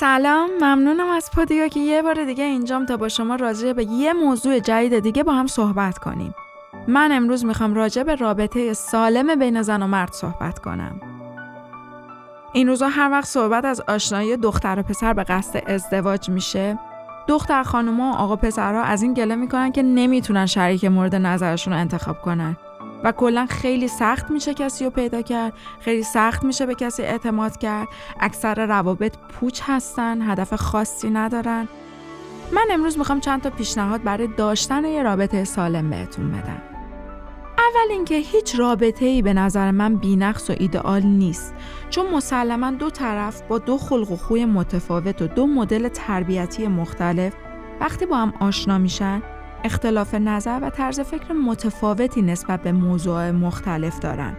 سلام ممنونم از پادیو که یه بار دیگه اینجام تا با شما راجع به یه موضوع جدید دیگه با هم صحبت کنیم. من امروز می‌خوام راجع به رابطه سالم بین زن و مرد صحبت کنم. این روزا هر وقت صحبت از آشنایی دختر و پسر به قصد ازدواج میشه دختر خانوما و آقا پسرها از این گله می‌کنن که نمی‌تونن شریک مورد نظرشون رو انتخاب کنن. و کلا خیلی سخت میشه کسی رو پیدا کرد خیلی سخت میشه به کسی اعتماد کرد. اکثر روابط پوچ هستن هدف خاصی ندارن. من امروز می‌خوام چند تا پیشنهاد برای داشتن یه رابطه سالم بهتون بدم. اول اینکه هیچ رابطه ای به نظر من بینقص و ایدئال نیست. چون مسلما دو طرف با دو خلق و خوی متفاوت و دو مدل تربیتی مختلف وقتی با هم آشنا میشن اختلاف نظر و طرز فکر متفاوتی نسبت به موضوع مختلف دارن.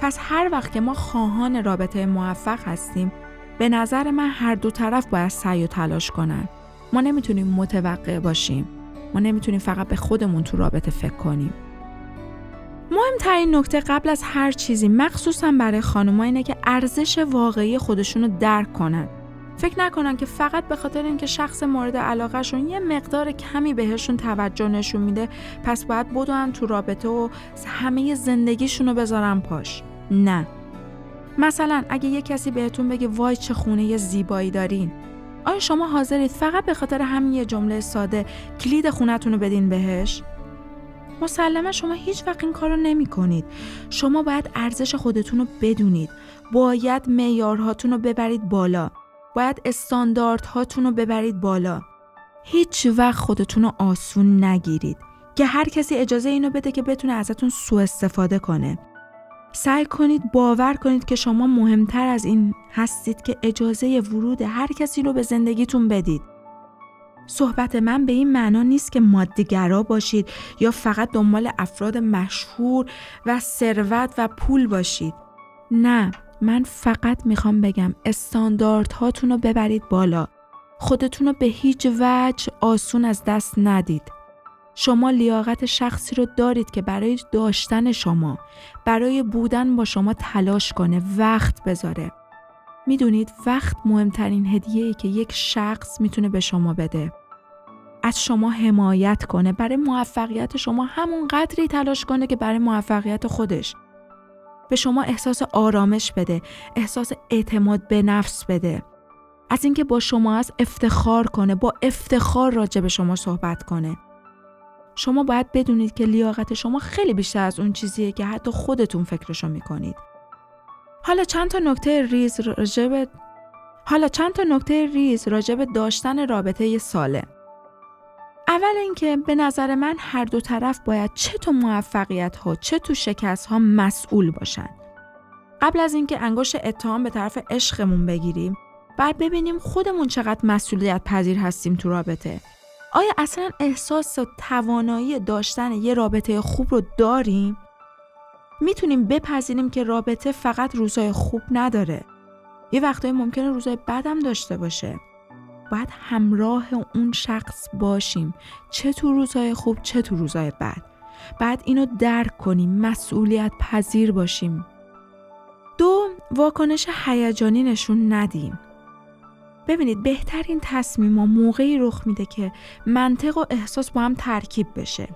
پس هر وقت که ما خواهان رابطه موفق هستیم به نظر من هر دو طرف باید سعی و تلاش کنن. ما نمی‌تونیم متوقع باشیم. ما نمی‌تونیم فقط به خودمون تو رابطه فکر کنیم. مهمترین نکته قبل از هر چیزی مخصوصا برای خانم‌ها اینه که ارزش واقعی خودشون درک کنن. فکر نکنن که فقط به خاطر اینکه شخص مورد علاقهشون یه مقدار کمی بهشون توجه نشون میده پس باید بدون تو رابطه و همه زندگیشون رو بذارن پاش نه مثلا اگه یه کسی بهتون بگه وای چه خونه زیبایی دارین آیا شما حاضرید فقط به خاطر همین یه جمله ساده کلید خونتون رو بدین بهش مسلما شما هیچ وقت این کار رو نمی کنید. شما باید ارزش خودتون رو بدونید. باید میارهاتون رو ببرید بالا. باید استانداردهاتون رو ببرید بالا. هیچ وقت خودتون رو آسون نگیرید که هر کسی اجازه اینو بده که بتونه ازتون سوء استفاده کنه. سعی کنید باور کنید که شما مهمتر از این هستید که اجازه ورود هر کسی رو به زندگیتون بدید. صحبت من به این معنا نیست که مادیگرا باشید یا فقط دنبال افراد مشهور و ثروت و پول باشید. نه من فقط می‌خوام بگم استانداردهاتون رو ببرید بالا. خودتون رو به هیچ وجه آسون از دست ندید. شما لیاقت شخصی رو دارید که برای داشتن شما، برای بودن با شما تلاش کنه، وقت بذاره. می‌دونید وقت مهمترین هدیه ای که یک شخص می‌تونه به شما بده. از شما حمایت کنه برای موفقیت شما همون قدری تلاش کنه که برای موفقیت خودش. به شما احساس آرامش بده احساس اعتماد به نفس بده. از اینکه با شما از افتخار کنه با افتخار راجع به شما صحبت کنه. شما باید بدونید که لیاقت شما خیلی بیشتر از اون چیزیه که حتی خودتون فکرشو می‌کنید. حالا چند تا نکته ریز راجع حالا چند تا نکته ریز راجع به داشتن رابطه سالم اول اینکه به نظر من هر دو طرف باید چه تو موفقیت ها چه تو شکست ها مسئول باشن. قبل از اینکه انگشت اتهام به طرف عشقمون بگیریم، بعد ببینیم خودمون چقدر مسئولیت پذیر هستیم تو رابطه. آیا اصلا احساس و توانایی داشتن یه رابطه خوب رو داریم؟ می‌تونیم بپذیریم که رابطه فقط روزای خوب نداره. یه وقتایی ممکنه روزای بدم داشته باشه. باید همراه اون شخص باشیم. چه تو روزهای خوب چه تو روزهای بد. بعد اینو درک کنیم مسئولیت پذیر باشیم. دو واکنش هیجانی نشون ندیم. ببینید بهترین تصمیم ها موقعی رخ میده که منطق و احساس با هم ترکیب بشه.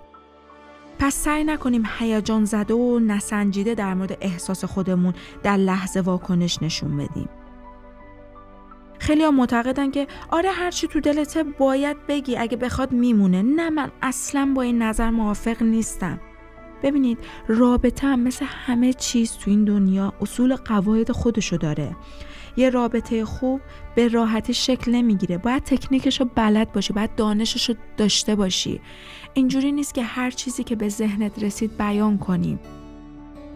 پس سعی نکنیم هیجان زده و نسنجیده در مورد احساس خودمون در لحظه واکنش نشون بدیم. خیلی ها معتقدن که آره هرچی تو دلته باید بگی اگه بخواد میمونه. نه من اصلا با این نظر موافق نیستم. ببینید رابطه هم مثل همه چیز تو این دنیا اصول قواعد خودشو داره. یه رابطه خوب به راحتی شکل نمی‌گیره. باید تکنیکش رو بلد باشی باید دانشش رو داشته باشی. اینجوری نیست که هر چیزی که به ذهنت رسید بیان کنی.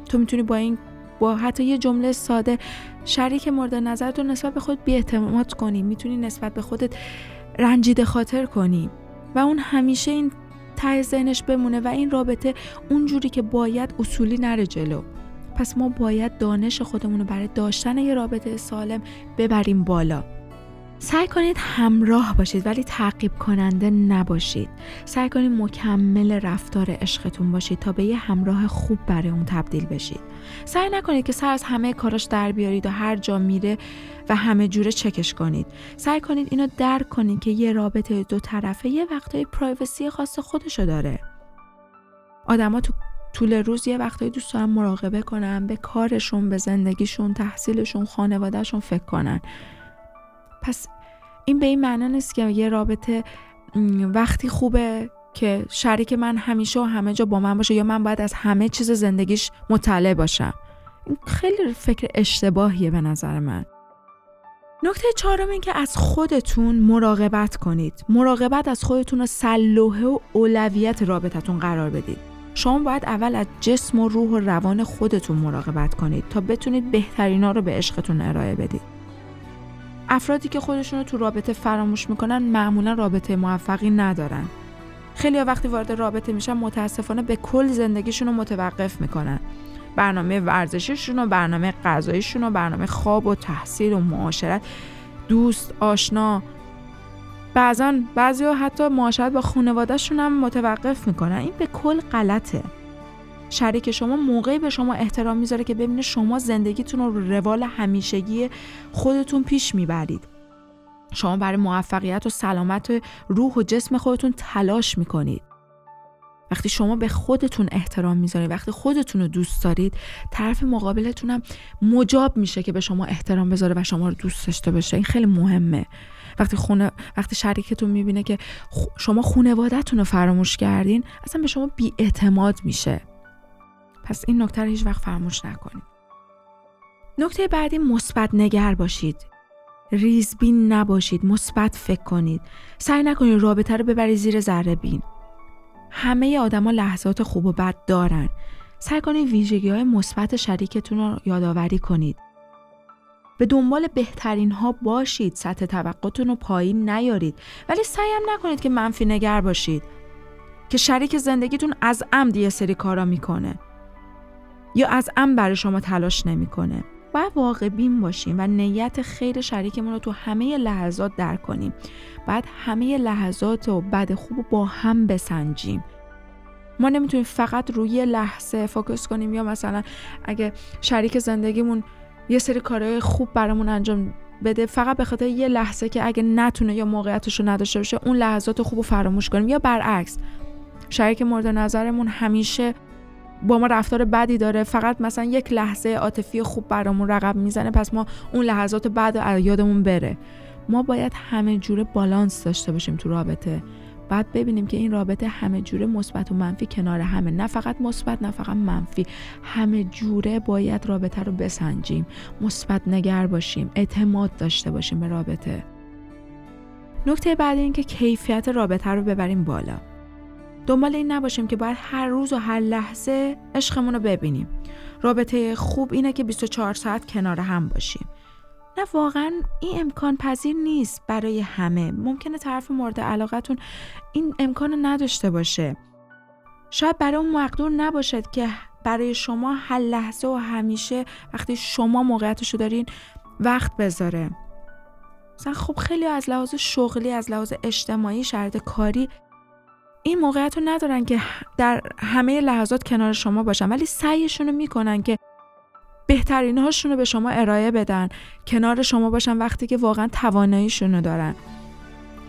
تو می‌تونی با این با حتی یه جمله ساده شریک مورد نظرت رو نسبت به خود بیاعتماد کنی می‌تونی نسبت به خودت رنجیده خاطر کنی. و اون همیشه این ته ذهنش بمونه و این رابطه اونجوری که باید اصولی نره جلو. پس ما باید دانش خودمون رو برای داشتن یه رابطه سالم ببریم بالا. سعی کنید همراه باشید ولی تعقیب کننده نباشید. سعی کنید مکمل رفتار عشقتون باشید تا به یه همراه خوب برای اون تبدیل بشید. سعی نکنید که سر از همه کاراش در بیارید و هر جا میره و همه جوره چکش کنید. سعی کنید اینو درک کنید که یه رابطه دو طرفه یه وقتای پرایوسی خاص خودشو داره. آدما تو طول روز یه وقتایی دوست دارن مراقبه کنن به کارشون به زندگیشون تحصیلشون خانوادهشون فکر کنن. پس این به این معنا نیست که یه رابطه وقتی خوبه که شریک من همیشه و همه جا با من باشه یا من باید از همه چیز زندگیش مطلع باشم. این خیلی فکر اشتباهیه به نظر من. نکته چهارم این که از خودتون مراقبت کنید. مراقبت از خودتون رو سلوحه و اولویت رابطتون قرار بدید. شما باید اول از جسم و روح و روان خودتون مراقبت کنید تا بتونید بهترینا رو به عشقتون ارائه بدید. افرادی که خودشون رو تو رابطه فراموش می‌کنن معمولا رابطه موفقی ندارن. خیلی وقتی وارد رابطه میشن متاسفانه به کل زندگیشون رو متوقف می‌کنن. برنامه ورزشیشون و برنامه غذاییشون و برنامه خواب و تحصیل و معاشرت دوست آشنا. بعضا بعضی حتی معاشرت با خانوادهشون هم متوقف می‌کنن. این به کل غلطه. شریک شما موقعی به شما احترام می‌ذاره که ببینه شما زندگیتون رو روال همیشگی خودتون پیش می‌برید. شما برای موفقیت و سلامت روح و جسم خودتون تلاش می‌کنید. وقتی شما به خودتون احترام می‌ذارید وقتی خودتون رو دوست دارید طرف مقابلتون هم مجاب میشه که به شما احترام بذاره و شما رو دوست داشته باشه. این خیلی مهمه. وقتی خونه وقتی شریکتون می‌بینه که شما خونوادتون رو فراموش کردین اصلا به شما بیاعتماد میشه. پس این نکته رو هیچ وقت فراموش نکنید. نکته بعدی مثبت نگر باشید. ریزبین نباشید مثبت فکر کنید. سعی نکنید رابطه رو ببرید زیر ذره بین. همه آدما لحظات خوب و بد دارن. سعی کنید ویژگی های مثبت شریکتون رو یادآوری کنید. به دنبال بهترین ها باشید سطح توقعتون رو پایین نیارید. ولی سعی هم نکنید که منفی نگر باشید. که شریک زندگیتون از عمد یه سری کارا می‌کنه. یا از ام برای شما تلاش نمی‌کنه. باید واقع بین باشیم و نیت خیر شریکمون رو تو همه لحظات درک کنیم. بعد همه لحظات و بد خوب با هم بسنجیم. ما نمی‌تونیم فقط روی لحظه فوکس کنیم یا مثلا اگه شریک زندگیمون یه سری کارهای خوب برامون انجام بده فقط به خاطر یه لحظه که اگه نتونه یا موقعیتش رو نداشته باشه اون لحظات خوب رو فراموش کنیم. یا برعکس شریک مورد نظرمون همیشه با ما رفتار بدی داره. فقط مثلا یک لحظه عاطفی خوب برامون رقم می‌زنه پس ما اون لحظات بعد یادمون بره. ما باید همه جوره بالانس داشته باشیم تو رابطه. بعد ببینیم که این رابطه همه جوره مثبت و منفی کنار همه. نه فقط مثبت نه فقط منفی. همه جوره باید رابطه رو بسنجیم. مثبت نگر باشیم اعتماد داشته باشیم به رابطه. نکته بعدی این که کیفیت رابطه رو ببریم بالا. دنبال این نباشیم که باید هر روز و هر لحظه عشقمون رو ببینیم. رابطه خوب اینه که 24 ساعت کنار هم باشیم. نه واقعا این امکان پذیر نیست برای همه. ممکنه طرف مورد علاقتون این امکان نداشته باشه. شاید برای اون مقدور نباشد که برای شما هر لحظه و همیشه وقتی شما موقعیتشو دارین وقت بذاره. مثلا خب خیلی از لحاظ شغلی از لحاظ اجتماعی شرط کاری این موقعیت رو ندارن که در همه لحظات کنار شما باشن ولی سعیشون رو می‌کنن که بهترین هاشون رو به شما ارائه بدن کنار شما باشن وقتی که واقعا تواناییشون رو دارن.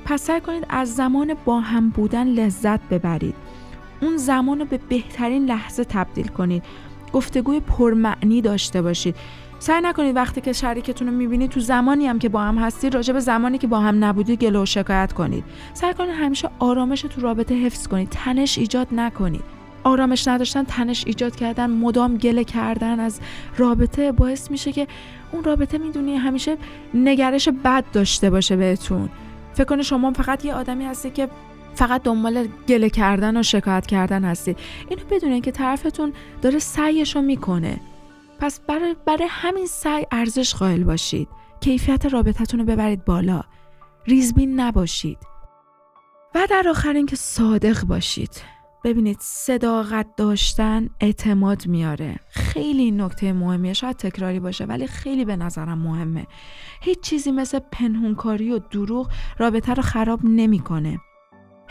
پس سعی کنید از زمان با هم بودن لذت ببرید. اون زمان رو به بهترین لحظه تبدیل کنید. گفتگوی پرمعنی داشته باشید. سعی نکنید وقتی که شریکتون رو می‌بینید تو زمانی هم که با هم هستید راجع به زمانی که با هم نبودید گله و شکایت کنید. سعی کنید همیشه آرامش تو رابطه حفظ کنید. تنش ایجاد نکنید. آرامش نداشتن تنش ایجاد کردن مدام گله کردن از رابطه باعث میشه که اون رابطه می‌دونی همیشه نگرش بد داشته باشه بهتون. فکر کنید شما فقط یه آدمی هستی که فقط دنبال گله کردن و شکایت کردن هستید. اینو بدونید که طرفتون داره سعیش رو می‌کنه. پس برای, برای همین سعی ارزش قائل باشید. کیفیت رابطتون رو ببرید بالا. ریزبین نباشید. و در آخر اینکه صادق باشید. ببینید صداقت داشتن اعتماد میاره. خیلی نکته مهمیه. شاید تکراری باشه ولی خیلی به نظرم مهمه. هیچ چیزی مثل پنهونکاری و دروغ رابطه رو خراب نمی‌کنه.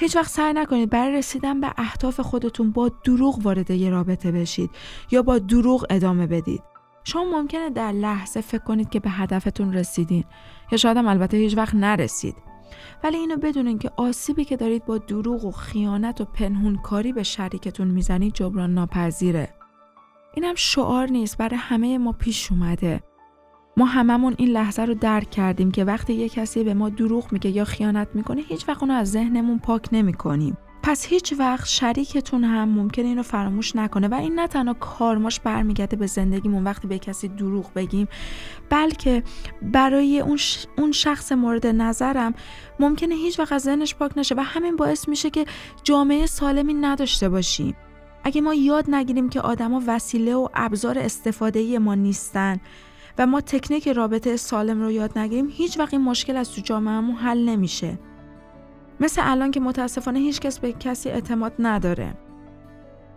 هیچ وقت سعی نکنید برای رسیدن به اهداف خودتون با دروغ وارد یه رابطه بشید یا با دروغ ادامه بدید. شما ممکنه در لحظه فکر کنید که به هدفتون رسیدین یا شاید هم البته هیچ وقت نرسید. ولی اینو بدونین که آسیبی که دارید با دروغ و خیانت و پنهون کاری به شریکتون می‌زنید جبران ناپذیره. اینم شعار نیست برای همه ما پیش اومده. ما هممون این لحظه رو درک کردیم که وقتی یه کسی به ما دروغ میگه یا خیانت می‌کنه هیچ وقت اونو از ذهنمون پاک نمی‌کنیم. پس هیچ وقت شریکتون هم ممکنه اینو فراموش نکنه و این نه تنها کارماش برمیگرده به زندگیمون وقتی به کسی دروغ بگیم بلکه برای اون, اون شخص مورد نظرم ممکنه هیچ وقت از ذهنش پاک نشه و همین باعث میشه که جامعه سالمی نداشته باشیم. اگه ما یاد نگیریم که آدما وسیله و ابزار استفاده ما نیستن و ما تکنیک رابطه سالم رو یاد نگیریم هیچ وقت این مشکل از تو جامعهمون حل نمیشه. مثل الان که متاسفانه هیچ کس به کسی اعتماد نداره.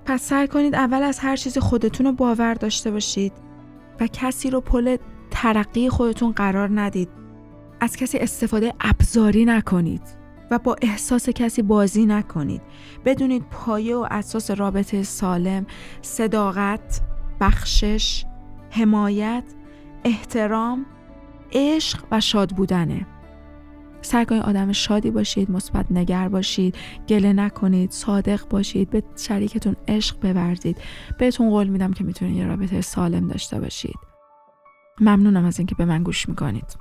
پس سعی کنید اول از هر چیزی خودتون رو باور داشته باشید و کسی رو پل ترقی خودتون قرار ندید. از کسی استفاده ابزاری نکنید و با احساس کسی بازی نکنید. بدونید پایه و اساس رابطه سالم صداقت بخشش حمایت احترام عشق و شاد بودنه. سعی کنید آدم شادی باشید مثبت نگر باشید گله نکنید صادق باشید به شریکتون عشق بورزید. بهتون قول میدم که می‌تونید یه رابطه سالم داشته باشید. ممنونم از اینکه به من گوش می‌کنید.